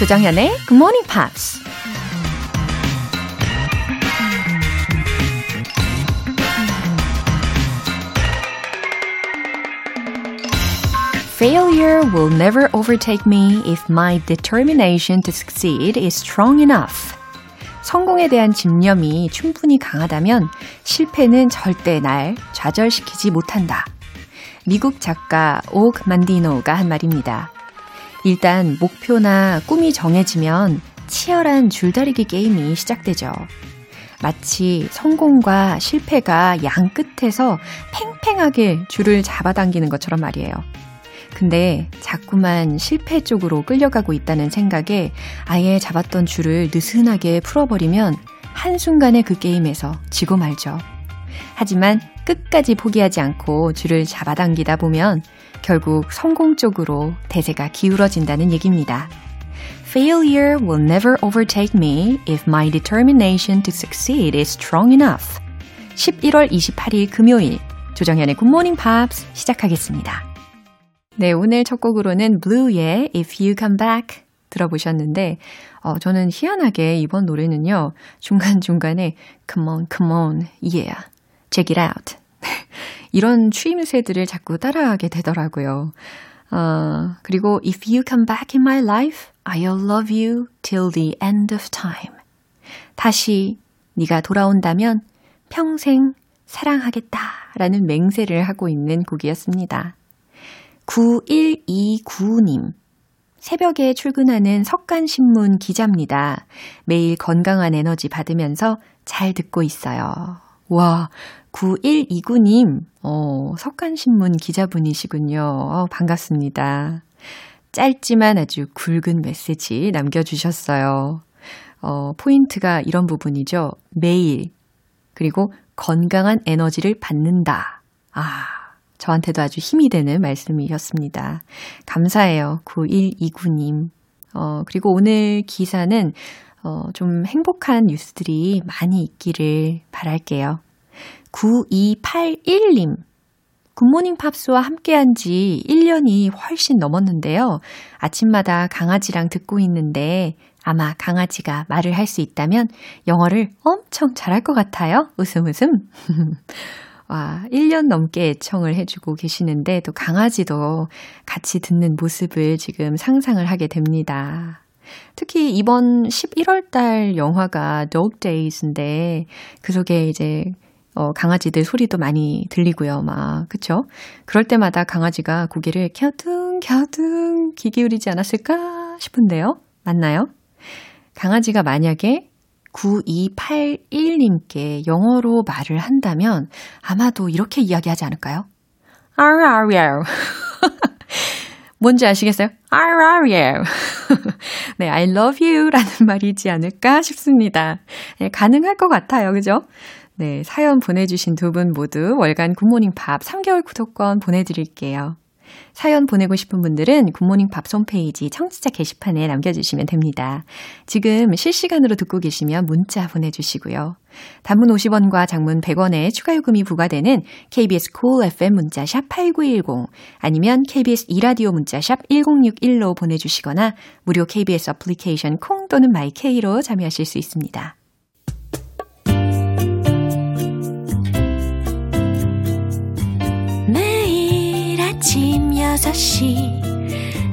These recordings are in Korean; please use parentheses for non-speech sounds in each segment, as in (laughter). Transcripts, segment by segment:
조정현의 Good Morning Pops. Failure will never overtake me if my determination to succeed is strong enough. 성공에 대한 집념이 충분히 강하다면 실패는 절대 날 좌절시키지 못한다. 미국 작가 옥 만디노가 한 말입니다. 일단 목표나 꿈이 정해지면 치열한 줄다리기 게임이 시작되죠. 마치 성공과 실패가 양 끝에서 팽팽하게 줄을 잡아당기는 것처럼 말이에요. 근데 자꾸만 실패 쪽으로 끌려가고 있다는 생각에 아예 잡았던 줄을 느슨하게 풀어버리면 한순간에 그 게임에서 지고 말죠. 하지만 끝까지 포기하지 않고 줄을 잡아당기다 보면 결국 성공 쪽으로 대세가 기울어진다는 얘기입니다. Failure will never overtake me if my determination to succeed is strong enough. 11월 28일 금요일 조정현의 굿모닝 팝스 시작하겠습니다. 네, 오늘 첫 곡으로는 Blue의 If You Come Back 들어보셨는데, 어, 저는 희한하게 이번 노래는요, 중간중간에 Come on, come on, yeah, check it out. (laughs) 이런 추임새들을 자꾸 따라하게 되더라고요. 어, 그리고 If you come back in my life, I'll love you till the end of time. 다시 네가 돌아온다면 평생 사랑하겠다라는 맹세를 하고 있는 곡이었습니다. 9129님. 새벽에 출근하는 석간신문 기자입니다. 매일 건강한 에너지 받으면서 잘 듣고 있어요. 와, 9129님, 어, 석간신문 기자분이시군요. 어, 반갑습니다. 짧지만 아주 굵은 메시지 남겨주셨어요. 어, 포인트가 이런 부분이죠. 매일, 그리고 건강한 에너지를 받는다. 아, 저한테도 아주 힘이 되는 말씀이셨습니다. 감사해요. 9129님. 어, 그리고 오늘 기사는 어, 좀 행복한 뉴스들이 많이 있기를 바랄게요. 9281님. 굿모닝 팝스와 함께한 지 1년이 훨씬 넘었는데요. 아침마다 강아지랑 듣고 있는데 아마 강아지가 말을 할 수 있다면 영어를 엄청 잘할 것 같아요. 웃음 웃음. (laughs) 와, 1년 넘게 애청을 해주고 계시는데 또 강아지도 같이 듣는 모습을 지금 상상을 하게 됩니다. 특히 이번 11월 달 영화가 Dog Days인데 그 속에 이제 어, 강아지들 소리도 많이 들리고요, 막, 그쵸? 그럴 때마다 강아지가 고개를 갸우뚱갸우뚱 귀 기울이지 않았을까 싶은데요. 맞나요? 강아지가 만약에 9281님께 영어로 말을 한다면 아마도 이렇게 이야기하지 않을까요? 아르아르 (laughs) 뭔지 아시겠어요? 아르아르 (laughs) 네, I love you 라는 말이지 않을까 싶습니다. 네, 가능할 것 같아요. 그죠? 네, 사연 보내주신 두 분 모두 월간 굿모닝 팝 3개월 구독권 보내드릴게요. 사연 보내고 싶은 분들은 굿모닝 팝 홈페이지 청취자 게시판에 남겨주시면 됩니다. 지금 실시간으로 듣고 계시면 문자 보내주시고요. 단문 50원과 장문 100원의 추가 요금이 부과되는 KBS cool FM 문자 샵 8910 아니면 KBS 2라디오 문자 샵 1061로 보내주시거나 무료 KBS 어플리케이션 콩 또는 my K로 참여하실 수 있습니다. 아침 6시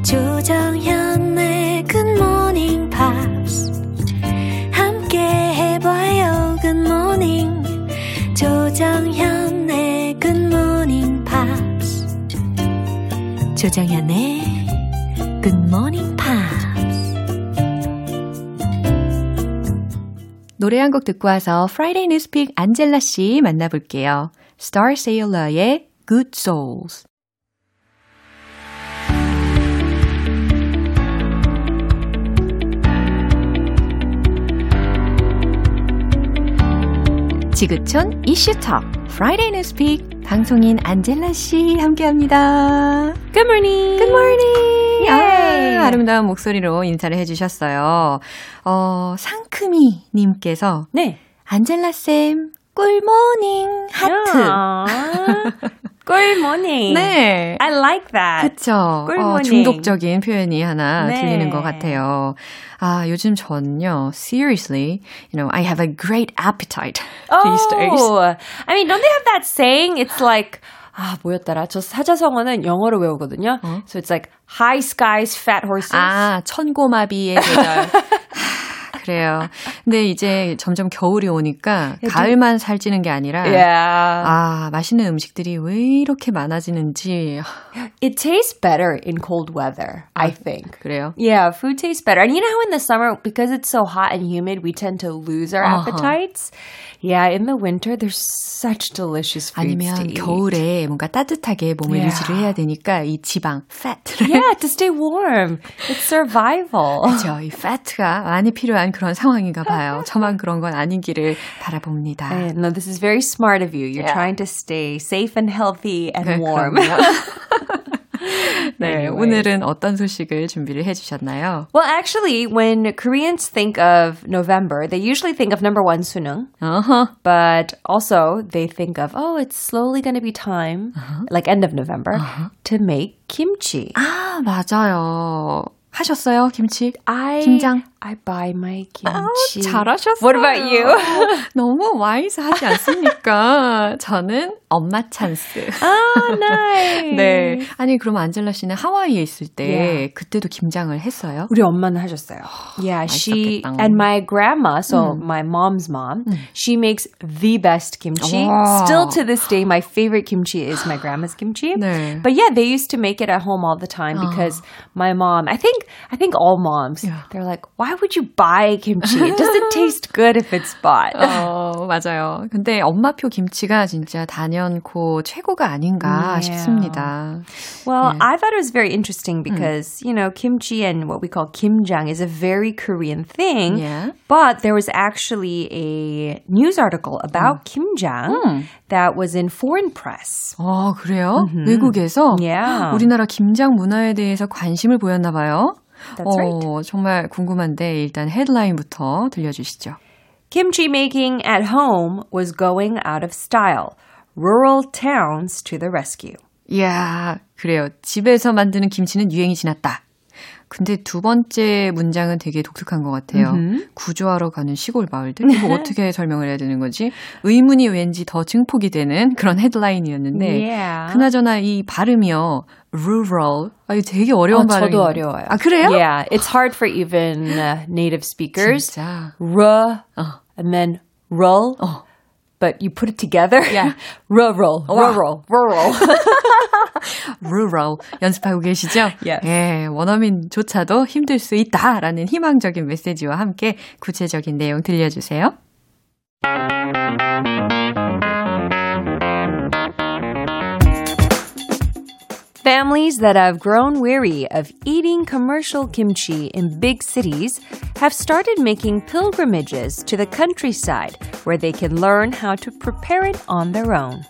조정현의 굿모닝 팝스 함께 해봐요 굿모닝 조정현의 굿모닝 팝스 조정현의 굿모닝 팝스 노래 한 곡 듣고 와서 Friday Newspeak 안젤라 씨 만나볼게요. Starsailor의 Good Souls 지구촌 이슈톡 Friday Newspeak 방송인 안젤라 씨 함께합니다. Good morning. Good morning. 예. 아, 아름다운 목소리로 인사를 해주셨어요. 어, 상크미 님께서 네. 안젤라 쌤 꿀모닝 하트. Morning. 네. I like that. 그쵸. Good 어. 중독적인 표현이 하나 네. 들리는 것 같아요. 아, 요즘 전요, seriously, you know, I have a great appetite these days. Oh, I mean, don't they have that saying? It's like, 아, 뭐였더라? 저 사자성어는 영어로 외우거든요. So it's like, high skies, fat horses. 아, 천고마비의 계절. 하, 그래요. 근데 이제 점점 겨울이 오니까 가을만 살찌는 게 아니라 yeah. 아, 맛있는 음식들이 왜 이렇게 많아지는지 It tastes better in cold weather, I think. 그래요. Yeah, food tastes better. And you know how in the summer, because it's so hot and humid, we tend to lose our Uh-huh. appetites? Yeah, in the winter, there's such delicious foods to 아니면 eat. 겨울에 뭔가 따뜻하게 몸을 Yeah. 유지를 해야 되니까 이 지방, fat를 (laughs) Yeah, to stay warm. It's survival. 그렇죠. 이 fat가 많이 필요한 그런 상황인가 봐요. (laughs) 저만 그런 건 아니기를 바라봅니다. Yeah, no, this is very smart of you. You're Yeah. trying to stay safe and healthy and 네, warm. (laughs) 그럼요. (laughs) 네, Anyways. 오늘은 어떤 소식을 준비를 해주셨나요? Well, actually, when Koreans think of November, they usually think of number one, sunung. 어허. But also, they think of, oh, it's slowly going to be time, like end of November, to make kimchi. 아, 맞아요. 하셨어요, 김치? I 김장? I buy my kimchi. 잘하셨어요. What about you? (laughs) 너무 와이즈하지 않습니까? 저는 엄마 찬스. oh, nice. 네. 아니, 그럼 안젤라 씨는 하와이에 있을 때 Yeah. 그때도 김장을 했어요? 우리 엄마는 하셨어요. Yeah, she 맛있었겠다. and my grandma, so my mom's mom, she makes the best kimchi. 와. Still to this day, my favorite kimchi is my grandma's kimchi. (gasps) 네. But yeah, they used to make it at home all the time because my mom, I think, I think all moms, Yeah. they're like, why would you buy kimchi? It doesn't (laughs) taste good if it's bought. 어, 맞아요. 근데 엄마표 김치가 진짜 단연코 최고가 아닌가 Yeah. 싶습니다. Well, I thought it was very interesting because, you know, kimchi and what we call kimjang is a very Korean thing. Yeah. But there was actually a news article about kimjang that was in foreign press. 어, 그래요? 외국에서 Yeah. 우리나라 김장 문화에 대해서 관심을 보였나 봐요. That's right. 어, 정말 궁금한데 일단 헤드라인부터 들려주시죠. Kimchi making at home was going out of style. Rural towns to the rescue. 이야, 그래요. 집에서 만드는 김치는 유행이 지났다. 근데 두 번째 문장은 되게 독특한 것 같아요. 구조하러 가는 시골 마을들? 이거 (laughs) 어떻게 설명을 해야 되는 거지? 의문이 왠지 더 증폭이 되는 그런 헤드라인이었는데. Yeah. 그나저나 이 발음이요. rural. 아, 이거 되게 어려운 어, 발음이에요. 저도 어려워요. 아, 그래요? Yeah, it's hard for even uh, native speakers. (laughs) 진짜. R and then roll. But you put it together. Yeah. (laughs) rural, rural, rural. (laughs) rural 연습하고 계시죠? Yes. 예, 원어민조차도 힘들 수 있다라는 희망적인 메시지와 함께 구체적인 내용 들려주세요. Families that have grown weary of eating commercial kimchi in big cities have started making pilgrimages to the countryside where they can learn how to prepare it on their own.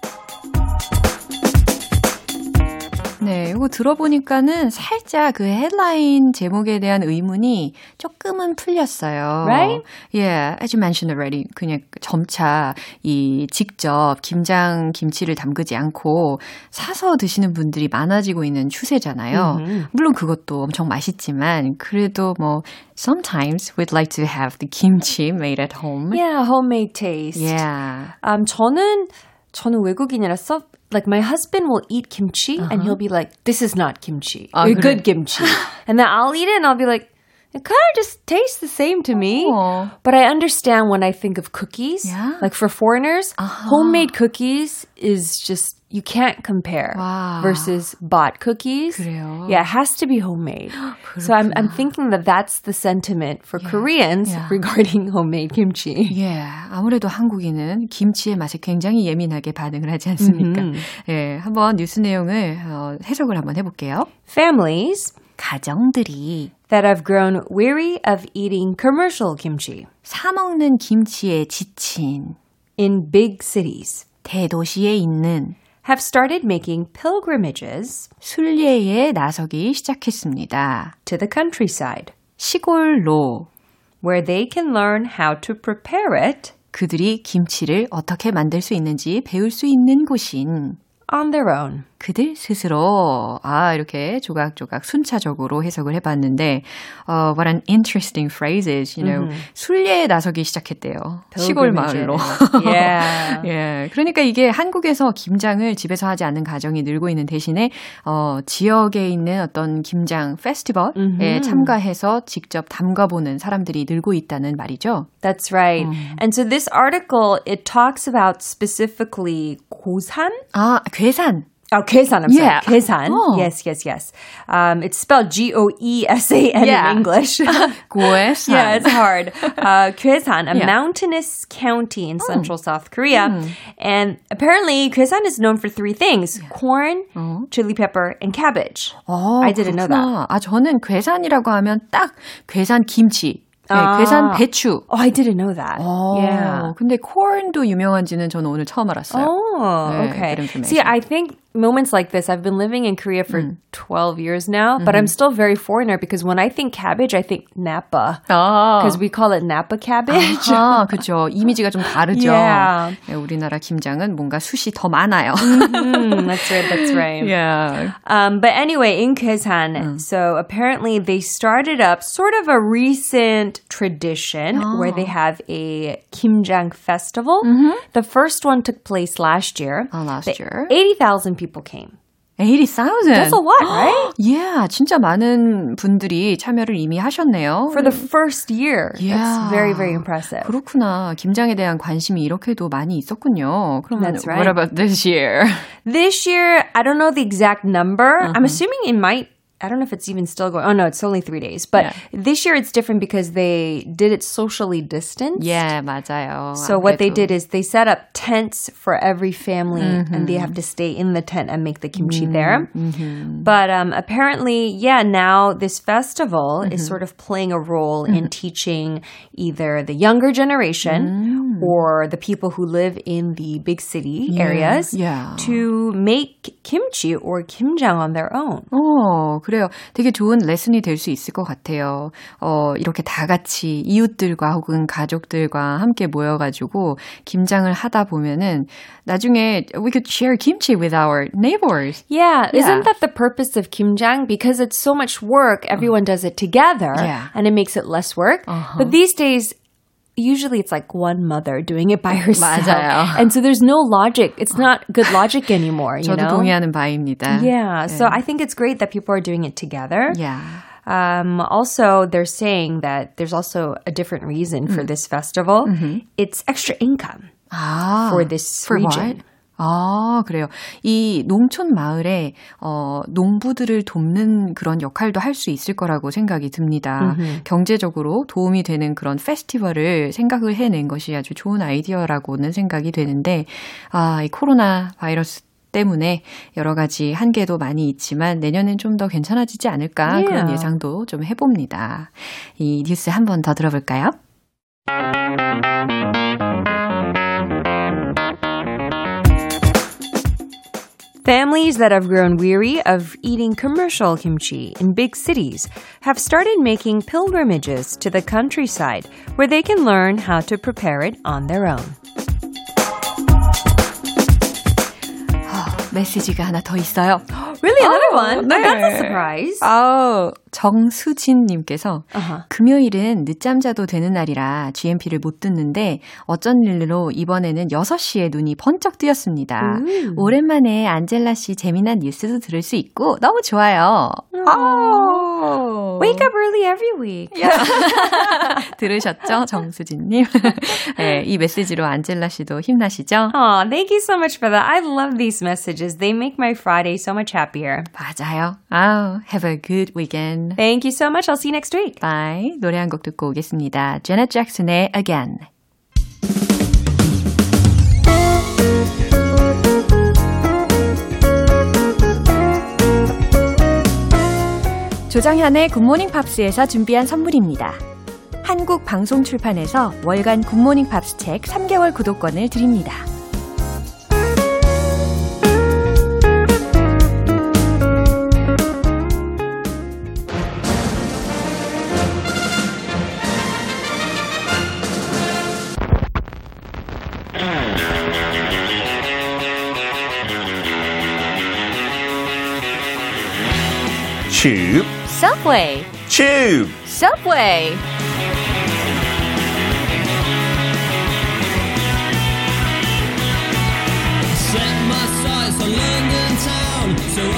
네, 이거 들어보니까는 살짝 그 헤드라인 제목에 대한 의문이 조금은 풀렸어요. Right? Yeah, as you mentioned already. 그냥 점차 이 직접 김장 김치를 담그지 않고 사서 드시는 분들이 많아지고 있는 추세잖아요. 물론 그것도 엄청 맛있지만 그래도 뭐 sometimes we'd like to have the kimchi made at home. Yeah, homemade taste. Yeah. Um, 저는 저는 외국인이라서 like my husband will eat kimchi uh-huh. and he'll be like, "This is not kimchi. Ah, good kimchi." (laughs) and then I'll eat it and I'll be like, "It kind of just tastes the same to me." Oh. But I understand when I think of cookies, yeah. like for foreigners, uh-huh. homemade cookies is just you can't compare 와. versus bought cookies. 그래요? Yeah, it has to be homemade. (gasps) so I'm I'm thinking that that's the sentiment for Koreans Yeah. regarding homemade kimchi. 예, 아무래도 한국인은 김치의 맛에 굉장히 예민하게 반응을 하지 않습니까? 예, 한번 뉴스 내용을 어, 해석을 한번 해볼게요. Families 가정들이 that have grown weary of eating commercial kimchi 사 먹는 김치에 지친 in big cities 대도시에 있는 have started making pilgrimages 순례에 나서기 시작했습니다. to the countryside 시골로 where they can learn how to prepare it 그들이 김치를 어떻게 만들 수 있는지 배울 수 있는 곳인 on their own. 그들 스스로 아 이렇게 조각조각 순차적으로 해석을 해봤는데 uh, what an interesting phrases, you know Mm-hmm. 순례에 나서기 시작했대요 시골 마을로. (laughs) yeah. 예, 그러니까 이게 한국에서 김장을 집에서 하지 않는 가정이 늘고 있는 대신에 어, 지역에 있는 어떤 김장 페스티벌에 음흠. 참가해서 직접 담가보는 사람들이 늘고 있다는 말이죠. That's right. And so this article it talks about specifically 고산. 아, 괴산. Oh, 계산. I'm Yeah. sorry. 계산. Oh. Yes, yes, yes. Um, it's spelled G O E S A N Yeah. in English. (laughs) 고해산. yeah, it's hard. Uh, Kwesan, a Yeah. mountainous county in central South Korea. And apparently, Kwesan is known for three things corn, chili pepper, and cabbage. 어, I didn't know 그렇구나. 아, 저는 괴산이라고 하면 딱 괴산 김치, 네, 아. 괴산 배추. Oh, I didn't know that. 어, Yeah. 근데 corn도 유명한지는 저는 오늘 처음 알았어요. Oh, 네, okay. good information. See, I think moments like this, I've been living in Korea for 12 years now, but I'm still very foreigner because when I think cabbage, I think Napa. 아, Because we call it Napa cabbage. 아, (laughs) 그죠. 이미지가 좀 다르죠. Yeah. 네, 우리나라 김장은 뭔가 숱이 더 많아요. Mm, that's right, that's right. yeah. (laughs) Um, but anyway, in Kazan, so apparently they started up sort of a recent tradition where they have a Kimjang festival. The first one took place last year. Oh, last The- year. 80,000 people came. 80,000. That's a lot, right? (gasps) Yeah, 진짜 많은 분들이 참여를 이미 하셨네요. For the first year. Yeah. That's very, very impressive. 그렇구나. 김장에 대한 관심이 이렇게도 많이 있었군요. 그러면 That's right. what about this year? This year, I don't know the exact number. I'm assuming it might. I don't know if it's even still going. Oh no, it's only three days. But Yeah. this year it's different because they did it socially distanced. 예, 맞아요. So what they 아무래도. did is they set up tents for every family, and they have to stay in the tent and make the kimchi there. But um, apparently, yeah, now this festival is sort of playing a role in teaching either the younger generation or the people who live in the big city areas yeah. to make kimchi or kimjang on their own. 어, 그래요. 되게 좋은 레슨이 될 수 있을 것 같아요. 어, 이렇게 다 같이 이웃들과 혹은 가족들과 함께 모여가지고 김장을 하다 보면은 나중에 we could share kimchi with our neighbors. Yeah, Yeah. isn't that the purpose of kimjang? Because it's so much work, everyone does it together, Yeah. and it makes it less work. But these days, usually it's like one mother doing it by herself, (laughs) 맞아요. and so there's no logic. It's not good logic anymore. You 저도 know? 동의하는 바입니다. Yeah, so I think it's great that people are doing it together. Yeah. Um, also, they're saying that there's also a different reason for this festival. It's extra income 아, for this for what? 아, 그래요. 이 농촌 마을에, 어, 농부들을 돕는 그런 역할도 할 수 있을 거라고 생각이 듭니다. 경제적으로 도움이 되는 그런 페스티벌을 생각을 해낸 것이 아주 좋은 아이디어라고는 생각이 되는데, 아, 이 코로나 바이러스 때문에 여러 가지 한계도 많이 있지만 내년엔 좀 더 괜찮아지지 않을까 그런 Yeah. 예상도 좀 해봅니다. 이 뉴스 한 번 더 들어볼까요? Families that have grown weary of eating commercial kimchi in big cities have started making pilgrimages to the countryside where they can learn how to prepare it on their own. 메시지가 하나 더 있어요. Really? Another one? 네. Oh, that's a surprise. 아우, 정수진님께서 Uh-huh. 금요일은 늦잠 자도 되는 날이라 GMP를 못 듣는데 어쩐 일로 이번에는 6시에 눈이 번쩍 뜨였습니다. 오랜만에 안젤라 씨 재미난 뉴스도 들을 수 있고 너무 좋아요. 아우. Wake up early every week. 들으셨죠? 정수진님. 네, 이 메시지로 안젤라 씨도 힘나시죠? Aw, thank you so much for that. I love these messages. They make my Friday so much happier. 맞아요. 아우, have a good weekend. Thank you so much. I'll see you next week. Bye. 노래 한 곡 듣고 오겠습니다. 제넷 잭슨의 Again. 조정현의 굿모닝 팝스에서 준비한 선물입니다. 한국 방송 출판에서 월간 굿모닝 팝스 책 3개월 구독권을 드립니다. Subway. tube. Subway.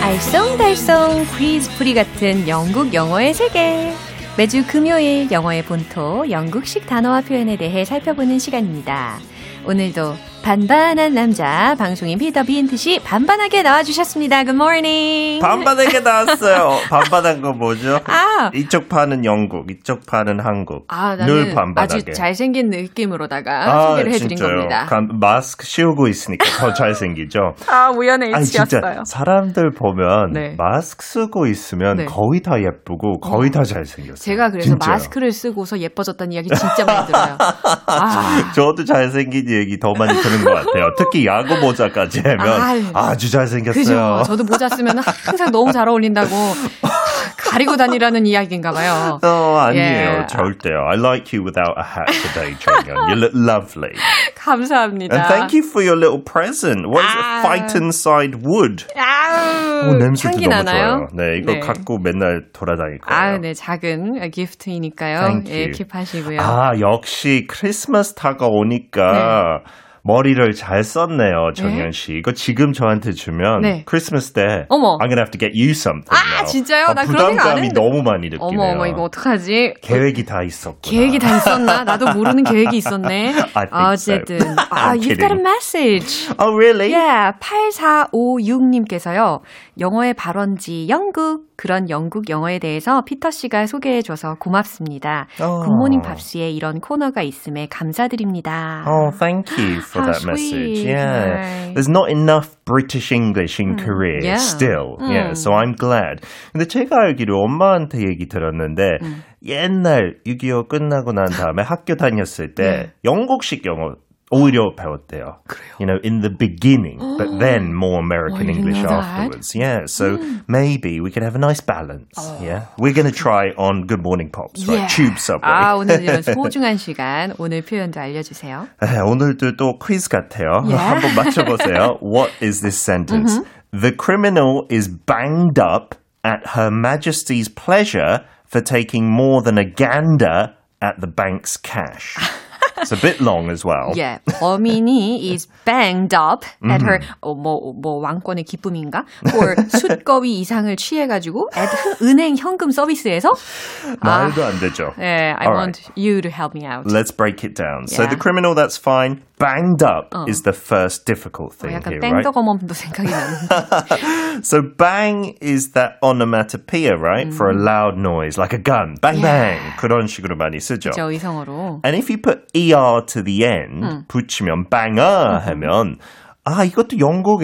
알쏭달쏭 퀴즈 풀이 같은 영국 영어의 세계. 매주 금요일 영어의 본토 영국식 단어와 표현에 대해 살펴보는 시간입니다. 오늘도 반반한 남자 방송인 피터 비엔트 씨 반반하게 나와주셨습니다. Good morning. 반반하게 나왔어요. (laughs) 반반한 거 뭐죠? 아. 이쪽 판은 영국, 이쪽 판은 한국. 아, 늘 나는. 아주 잘생긴 느낌으로다가 소개를 해드린 진짜요. 겁니다. 감- 마스크 씌우고 있으니까 더 (laughs) 잘생기죠. 아, 우연의 일치였어요. 사람들 보면 네. 마스크 쓰고 있으면 네. 거의 다 예쁘고 거의 다 잘생겼어요. 제가 그래서 진짜요. 마스크를 쓰고서 예뻐졌다는 이야기 진짜 많이 들어요. (laughs) 아, 저도 잘생긴 얘기 더 많이 듣는 것 같아요. 특히 야구 모자까지 하면 아유. 아주 잘생겼어요. 그죠. 저도 모자 쓰면 항상 너무 잘 어울린다고 가리고 다니라는 이야기인가 봐요. 어, 아니에요. 예. 절대요. I like you without a hat today, 정연. You look lovely. 감사합니다. And thank you for your little present. What is it? 아. Fight inside wood. 아우, 오, 냄새도 향기 너무 나나요? 좋아요. 네, 이거 갖고 맨날 돌아다닐 거예요. 아, 네, 작은 기프트이니까요. 예. 킵하시고요. 아, 역시 크리스마스 다가오니까 머리를 잘 썼네요, 정연 씨. 이거 지금 저한테 주면 네. 크리스마스 때 어머. I'm gonna have to get you something. 아, now. 진짜요? 아, 나 그런 생각 안 부담감이 했는데. 너무 많이 느끼네요. 어머, 어머, 이거 어떡하지? 계획이 다 있었구나. 계획이 다 있었나? 나도 모르는 계획이 있었네. (laughs) I think so. 어쨌든. (laughs) 아, you've got a message. Oh, really? Yeah, 8456님께서요. 영어의 발원지 영국. 그런 영국 영어에 대해서 피터 씨가 소개해줘서 고맙습니다. 어. 굿모닝 팝스에 이런 코너가 있음에 감사드립니다. Oh, thank you for How that message. sweet. Yeah. Right. There's not enough British English in Korea yeah. still. Yeah, 음. so I'm glad. 근데 제가 알기로 엄마한테 얘기 들었는데 옛날 6.25 끝나고 난 다음에 학교 다녔을 때 영국식 영어 오히려 배웠대요. You know, in the beginning, but (gasps) then more American I didn't English know that. afterwards. Yeah, so maybe we could have a nice balance. Yeah, we're going to try on Good Morning Pops, right? Yeah. Tube subway. 아, 오늘 이런 (laughs) 소중한 시간, 오늘 표현도 알려주세요. 에, 오늘도 또 퀴즈 같아요. Yeah. (laughs) 한번 맞춰보세요. What is this sentence? The criminal is banged up at Her Majesty's pleasure for taking more than a gander at the bank's cash. (laughs) It's a bit long as well. Yeah, 범인이 is banged up at her 어, 뭐, 뭐 왕권의 기쁨인가? or 숫거위 이상을 취해가지고 at 은행 현금 서비스에서 아, 말도 안 되죠. 네, I All want you to help me out. Let's break it down. So Yeah. the criminal, that's fine. Banged up is the first difficult 어, thing 약간 here, right? 땡더거멈도 생각이 나는데. (laughs) So bang is that onomatopoeia, right? For a loud noise, like a gun. Bang, bang. 그런 식으로 많이 쓰죠. 저 의성어로. And if you put er to the end, 붙이면 banger 하면 아 이것도 영국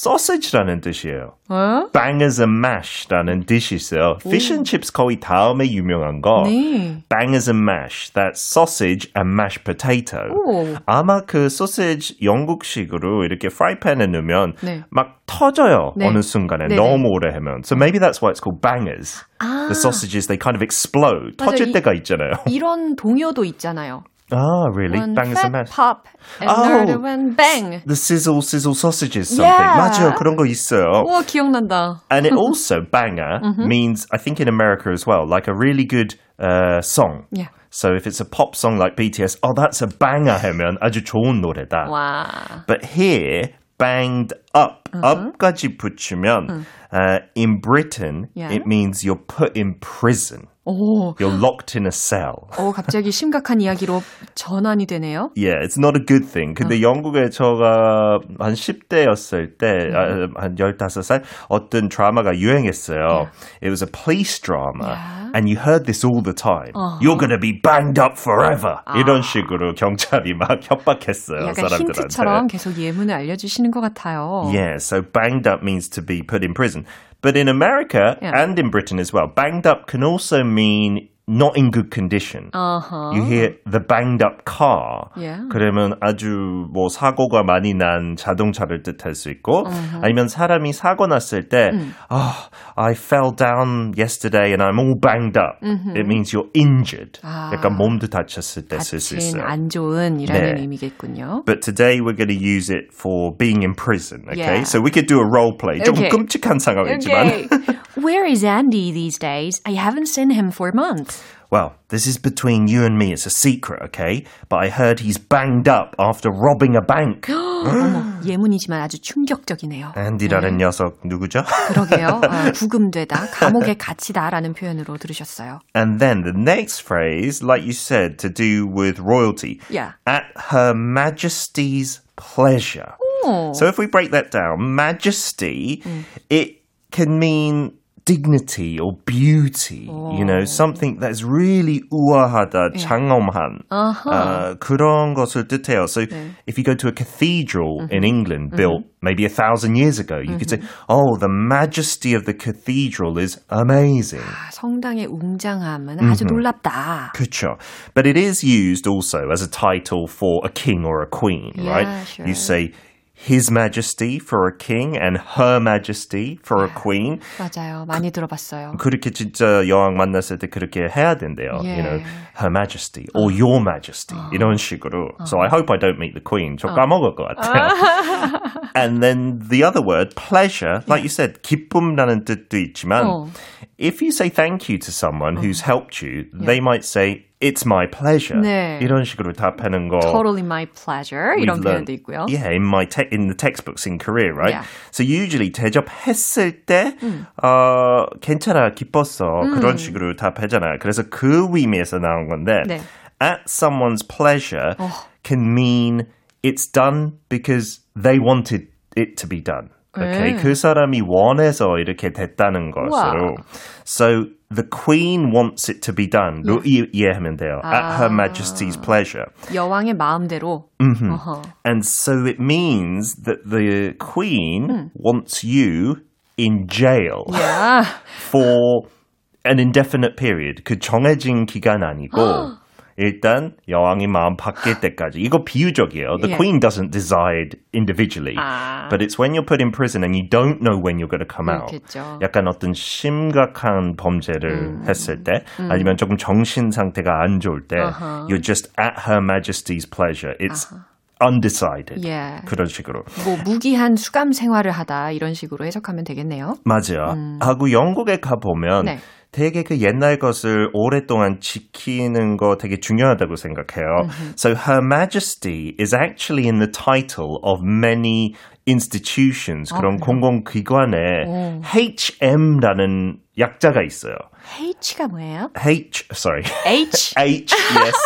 의 sausage라는 뜻이에요. 어? Bangers and mash라는 뜻이 있어요. Fish and chips 거의 다음에 유명한 거. 네. Bangers and mash. That's sausage and mashed potato. 오. 아마 그 소시지 영국식으로 이렇게 프라이팬에 넣으면 네. 막 터져요. 네. 어느 순간에 네네. 너무 오래 하면. So maybe that's why it's called bangers. The sausages they kind of explode. 맞아, 터질 이- 때가 있잖아요. 이런 동요도 있잖아요. Ah, really? One Bangers and fat mash. pop, and Oh. another one bang. The sizzle sizzle sausages something. Yeah. 맞아요. 그런 거 있어요. 우와, 기억난다. And it (laughs) also banger Mm-hmm. means I think in America as well, like a really good uh, song. Yeah. So if it's a pop song like BTS, oh that's a banger (laughs) 하면 아주 좋은 노래다. 와. But here banged up, up까지 붙이면 uh, in Britain Yeah. it means you're put in prison. 오, You're locked in a cell. 오, 갑자기 심각한 이야기로 전환이 되네요. Yeah, it's not a good thing. 근데 영국에 제가 한 10대였을 때, 아, 한 15살, 어떤 드라마가 유행했어요. It was a police drama. And you heard this all the time. You're gonna be banged up forever. 이런 식으로 경찰이 막 협박했어요, 약간 사람들한테. 힌트처럼 계속 예문을 알려주시는 것 같아요. Yeah, so banged up means to be put in prison. But in America Yeah. and in Britain as well, banged up can also mean not in good condition. Uh-huh. You hear the banged up car. Yeah. 그러면 아주 뭐 사고가 많이 난 자동차를 뜻할 수 있고 아니면 사람이 사고 났을 때 아, I fell down yesterday and I'm all banged up. It means you're injured. 아. 약간 몸도 다쳤을 때 쓸 수 다친 있어요. 안 좋은이라는 네. 의미겠군요. But today we're going to use it for being in prison. Okay, Yeah. so we could do a role play. 조금 Okay. 끔찍한 상황이지만. (laughs) Where is Andy these days? I haven't seen him for months. Well, this is between you and me. It's a secret, okay? But I heard he's banged up after robbing a bank. (gasps) 어머, (gasps) 예문이지만 아주 충격적이네요. 앤디라는 녀석 누구죠? 그러게요. 어, (laughs) 부금되다, 감옥에 갇히다라는 표현으로 들으셨어요. And then the next phrase, like you said, to do with royalty. Yeah. At Her Majesty's pleasure. 오. So if we break that down, majesty, it can mean dignity or beauty, you know, something that's really 우아하다, 장엄한, uh, 그런 것을 뜻해요. So if you go to a cathedral in England built maybe a thousand years ago, you could say, oh, the majesty of the cathedral is amazing. 아, 성당의 웅장함은 아주 놀랍다. 그쵸. But it is used also as a title for a king or a queen, Yeah, right? sure. You say His Majesty for a king and Her Majesty for a queen. 맞아요. 많이 들어봤어요. 그렇게 진짜 여왕 만났을 때 그렇게 해야 된대요. You know, Her Majesty or Your Majesty 이런 식으로. So I hope I don't meet the queen. 저 까먹을 것 같아요. (laughs) and then the other word, pleasure, like you said, 기쁨이라는 뜻도 있지만 어. if you say thank you to someone who's helped you, they might say it's my pleasure. 네. 이런 식으로 답하는 거. Totally my pleasure. we've 이런 learned- 표현도 있고요. Yeah, in my te- in the textbooks in Korea, right? Yeah. So usually 대접했을 때 어, 괜찮아, 기뻤어. 그런 식으로 답하잖아요. 그래서 그 의미에서 나온 건데 네. at someone's pleasure can mean it's done because they wanted it to be done. Okay, 네. 그 사람이 원해서 이렇게 됐다는 것으로. So the queen wants it to be done. 로 이- 이해하면 돼요. At Her Majesty's pleasure. 여왕의 마음대로. 어허. And so it means that the queen wants you in jail 야, for an indefinite period. 그 정해진 기간 아니고 일단 여왕이 마음 바뀔 때까지. 이거 비유적이에요. The Yeah. queen doesn't decide individually. 아. But it's when you're put in prison and you don't know when you're going to come out. 그렇겠죠. 약간 어떤 심각한 범죄를 했을 때 아니면 조금 정신 상태가 안 좋을 때 you're just at her majesty's pleasure. It's undecided. Yeah. 그런 식으로. 뭐 무기한 수감 생활을 하다 이런 식으로 해석하면 되겠네요. 맞아요. 하고 영국에 가 보면 네. 되게 그 옛날 것을 오랫동안 지키는 거 되게 중요하다고 생각해요. So Her Majesty is actually in the title of many institutions, 그런 공공기관에 HM라는 약자가 있어요. H가 뭐예요? H, sorry. H. H, yes.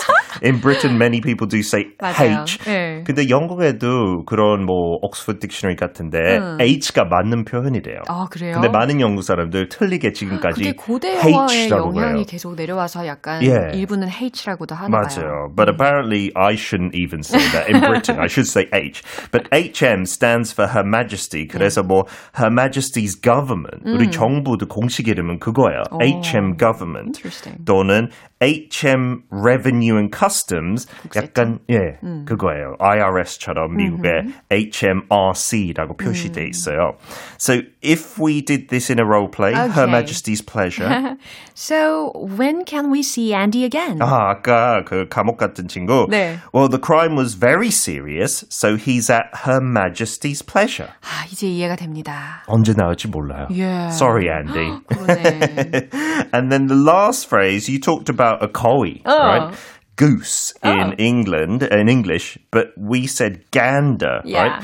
In Britain, many people do say 맞아요. H. 네. 근데 영국에도 그런 뭐 옥스퍼드 딕셔너리 같은데 H가 맞는 표현이래요. 아 그래요? 근데 많은 영국 사람들 틀리게 지금까지 그게 고대 H라고 영향이 그래요. 계속 내려와서 약간 예. 일부는 H라고도 하나 봐요. 맞아요. But apparently I shouldn't even say that in Britain. I should say H. But HM stands for Her Majesty. 그래서 뭐 Her Majesty's Government. 우리 정부도 공식 이름 은 그거예요. HM Government. Interesting. 또는 HM Revenue and Customs. 약간 예, 그거예요. IRS처럼 미국의 HMRC라고 표시돼 있어요. So if we did this in a role play, Her Okay. Majesty's pleasure. (laughs) So when can we see Andy again? 아, 아까 그 감옥 같은 친구. 네. Well, the crime was very serious, so he's at Her Majesty's pleasure. 아 이제 이해가 됩니다. 언제 나올지 몰라요. Yeah. Sorry, Andy. 그러네. (gasps) (laughs) and then the last phrase, you talked about a koi, right? Goose in England, in English, but we said gander, Yeah. right?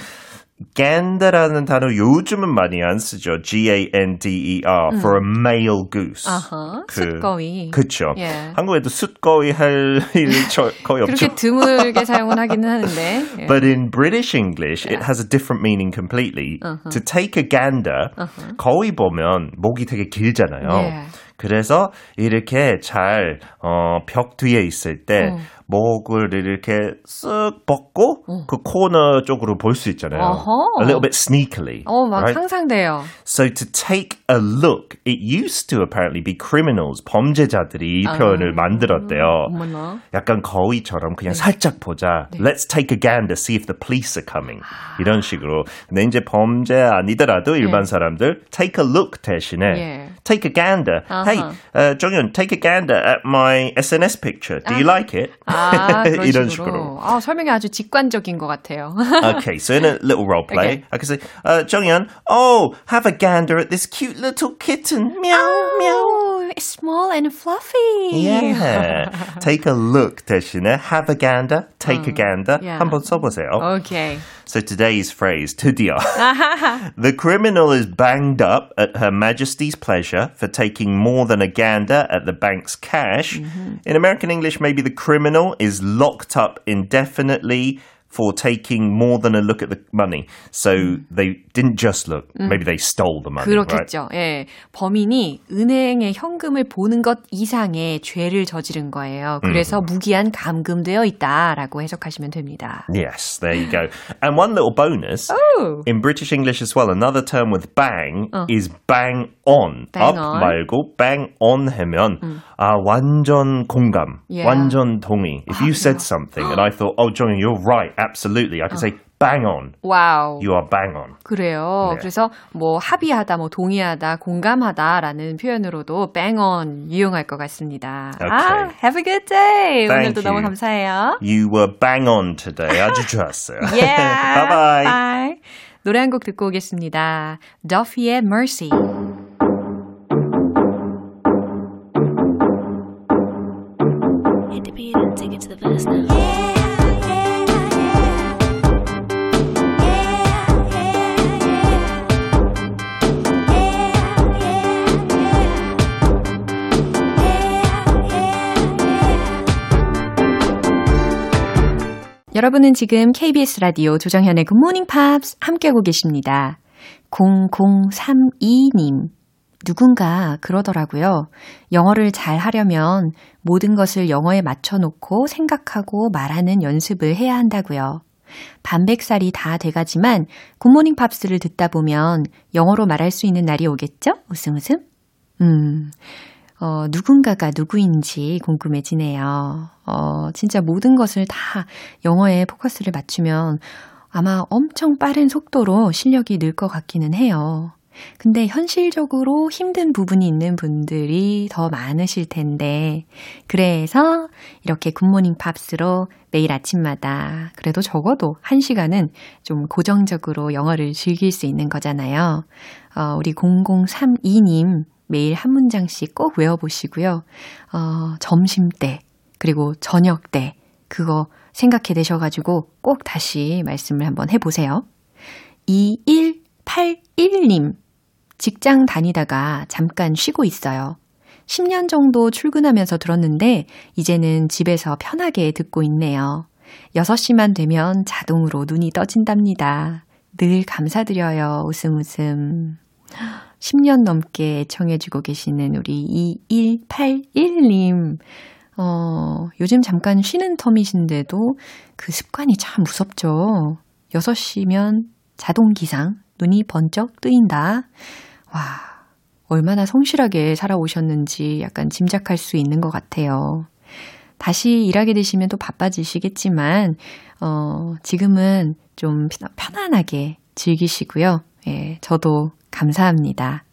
gander라는 단어 요즘은 많이 안 쓰죠. G-A-N-D-E-R for a male goose. 아하, 숫거위. 그쵸. 예. 한국에도 숫거위 할 (laughs) 일이 저- 거의 없죠. 그렇게 드물게 사용은 하기는 하는데. 예. But in British English, it has a different meaning completely. To take a gander, 거위 보면 목이 되게 길잖아요. Yeah. 그래서 이렇게 잘, 어, 벽 뒤에 있을 때 목을 이렇게 쓱 벗고 그 코너 쪽으로 볼 수 있잖아요. 어허. A little bit sneakily. 어, 막 right? 상상돼요. So to take a look, it used to apparently be criminals, 범죄자들이 이 표현을 만들었대요. 어머나. 약간 거위처럼 그냥 살짝 보자. Let's take a gander, see if the police are coming. 이런 식으로. 근데 이제 범죄 아니더라도 일반 사람들 take a look 대신에 예. take a gander. Hey, uh, 정연, take a gander at my SNS picture. Do you like it? 아, 그런 이런 식으로. 식으로. 아, 설명이 아주 직관적인 것 같아요. Okay, so in a little role play, Okay. I can say, uh, 정연, oh, have a gander at this cute little kitten. Meow, meow. Oh, it's small and fluffy. Yeah. (laughs) take a look 대신에 have a gander, take a gander yeah. 한번 써보세요. Okay. So today's phrase, 드디어. (laughs) (laughs) the criminal is banged up at Her Majesty's pleasure for taking more than a gander at the bank's cash. In American English, maybe the criminal is locked up indefinitely for taking more than a look at the money. So they didn't just look. Maybe they stole the money. Right? 그렇겠죠. 예. 범인이 은행의 현금을 보는 것 이상의 죄를 저지른 거예요. 그래서 무기한 감금되어 있다라고 해석하시면 됩니다. Yes, there you go. And one little bonus Oh. in British English as well, another term with bang is bang on. Bang Up on. 말고 bang on 하면 아 완전 공감, Yeah. 완전 동의. If you said something and I thought, oh, Johnny, you're right, Absolutely, I can say bang on. 와우. You are bang on. 그래요. 네. 그래서 뭐 합의하다, 뭐 동의하다, 공감하다라는 표현으로도 bang on 유용할 것 같습니다. 아, Okay. have a good day. Thank 오늘도 너무 you. 감사해요. You were bang on today. 아주 좋았어요. Yeah. bye bye. Bye. 노래 한 곡 듣고 오겠습니다. Duffy의 Mercy. 여러분은 지금 KBS 라디오 조정현의 Good Morning Pops 함께하고 계십니다. 0032님. 누군가 그러더라고요. 영어를 잘 하려면 모든 것을 영어에 맞춰놓고 생각하고 말하는 연습을 해야 한다고요. 반백살이 다 돼가지만 굿모닝 팝스를 듣다 보면 영어로 말할 수 있는 날이 오겠죠? 웃음 웃음. 음, 어, 누군가가 누구인지 궁금해지네요. 어, 진짜 모든 것을 다 영어에 포커스를 맞추면 아마 엄청 빠른 속도로 실력이 늘 것 같기는 해요. 근데 현실적으로 힘든 부분이 있는 분들이 더 많으실 텐데, 그래서 이렇게 굿모닝 팝스로 매일 아침마다 그래도 적어도 한 시간은 좀 고정적으로 영어를 즐길 수 있는 거잖아요. 어, 우리 0032님 매일 한 문장씩 꼭 외워보시고요. 어, 점심 때, 그리고 저녁 때, 그거 생각해 내셔가지고 꼭 다시 말씀을 한번 해보세요. 2181님, 직장 다니다가 잠깐 쉬고 있어요. 10년 정도 출근하면서 들었는데, 이제는 집에서 편하게 듣고 있네요. 6시만 되면 자동으로 눈이 떠진답니다. 늘 감사드려요. 웃음 웃음. 10년 넘게 애청해주고 계시는 우리 2181님. 어, 요즘 잠깐 쉬는 텀이신데도 그 습관이 참 무섭죠. 6시면 자동 기상, 눈이 번쩍 뜨인다. 와, 얼마나 성실하게 살아오셨는지 약간 짐작할 수 있는 것 같아요. 다시 일하게 되시면 또 바빠지시겠지만, 어, 지금은 좀 편안하게 즐기시고요. 예, 저도 감사합니다.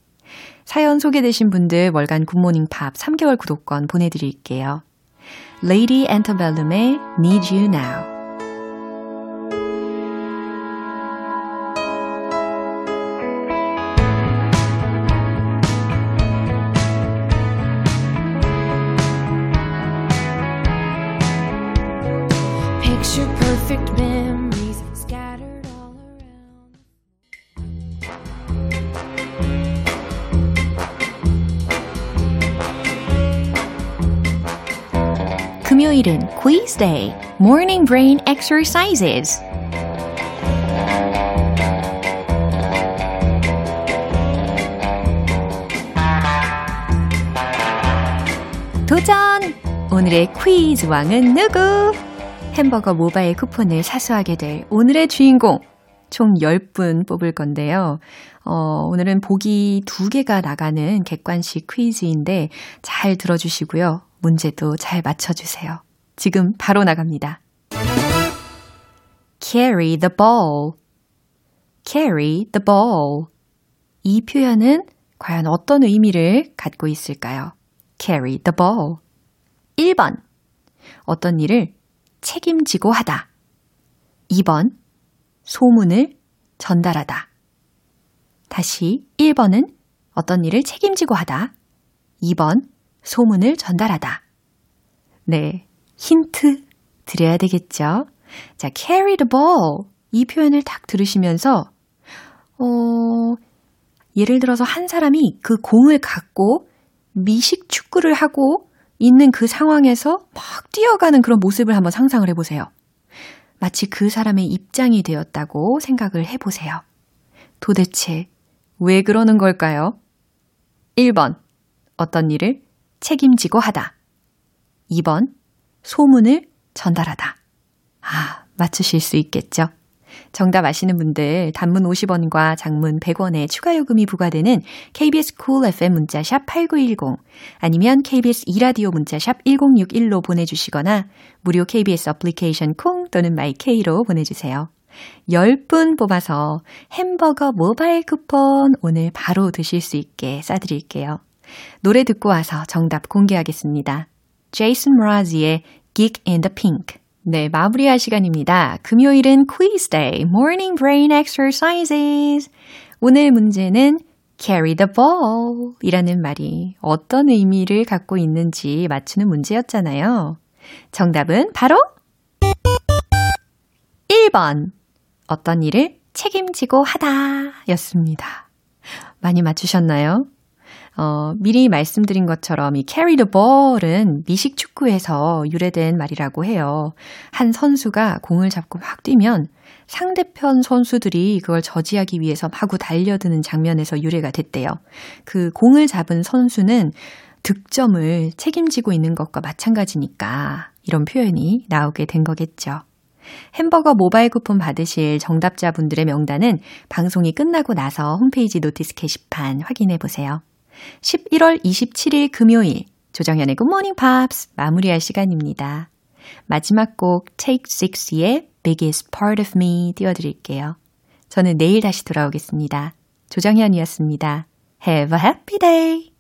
사연 소개되신 분들 월간 굿모닝 팝 3개월 구독권 보내드릴게요. Lady Antebellum의 Need You Now. 금요일은 quiz day, morning brain exercises. 도전! 오늘의 퀴즈 왕은 누구? 햄버거 모바일 쿠폰을 사수하게 될 오늘의 주인공. 총 10분 뽑을 건데요. 어, 오늘은 보기 2개가 나가는 객관식 퀴즈인데 잘 들어주시고요. 문제도 잘 맞춰주세요. 지금 바로 나갑니다. carry the ball. carry the ball. 이 표현은 과연 어떤 의미를 갖고 있을까요? carry the ball. 1번. 어떤 일을 책임지고 하다. 2번. 소문을 전달하다. 다시 1번은 어떤 일을 책임지고 하다. 2번. 소문을 전달하다. 네. 힌트 드려야 되겠죠? 자, carry the ball. 이 표현을 딱 들으시면서, 어, 예를 들어서 한 사람이 그 공을 갖고 미식 축구를 하고 있는 그 상황에서 막 뛰어가는 그런 모습을 한번 상상을 해보세요. 마치 그 사람의 입장이 되었다고 생각을 해보세요. 도대체 왜 그러는 걸까요? 1번. 어떤 일을 책임지고 하다. 2번. 소문을 전달하다. 아, 맞추실 수 있겠죠? 정답 아시는 분들 단문 50원과 장문 100원의 추가 요금이 부과되는 KBS cool FM 문자샵 8910 아니면 KBS 이라디오 문자샵 1061로 보내주시거나 무료 KBS 어플리케이션 콩 또는 my K로 보내주세요. 10분 뽑아서 햄버거 모바일 쿠폰 오늘 바로 드실 수 있게 싸드릴게요. 노래 듣고 와서 정답 공개하겠습니다. 제이슨 므라즈의 Geek in the Pink 네, 마무리할 시간입니다. 금요일은 quiz day, morning brain exercises. 오늘 문제는 carry the ball 이라는 말이 어떤 의미를 갖고 있는지 맞추는 문제였잖아요. 정답은 바로 1번. 어떤 일을 책임지고 하다 였습니다. 많이 맞추셨나요? 어, 미리 말씀드린 것처럼 이 carry the ball은 미식 축구에서 유래된 말이라고 해요. 한 선수가 공을 잡고 막 뛰면 상대편 선수들이 그걸 저지하기 위해서 마구 달려드는 장면에서 유래가 됐대요. 그 공을 잡은 선수는 득점을 책임지고 있는 것과 마찬가지니까 이런 표현이 나오게 된 거겠죠. 햄버거 모바일 쿠폰 받으실 정답자분들의 명단은 방송이 끝나고 나서 홈페이지 notice 게시판 확인해 보세요. 11월 27일 금요일 조정현의 Good Morning Pops 마무리할 시간입니다. 마지막 곡 Take Six의 Biggest Part of Me 띄워드릴게요. 저는 내일 다시 돌아오겠습니다. 조정현이었습니다. Have a happy day!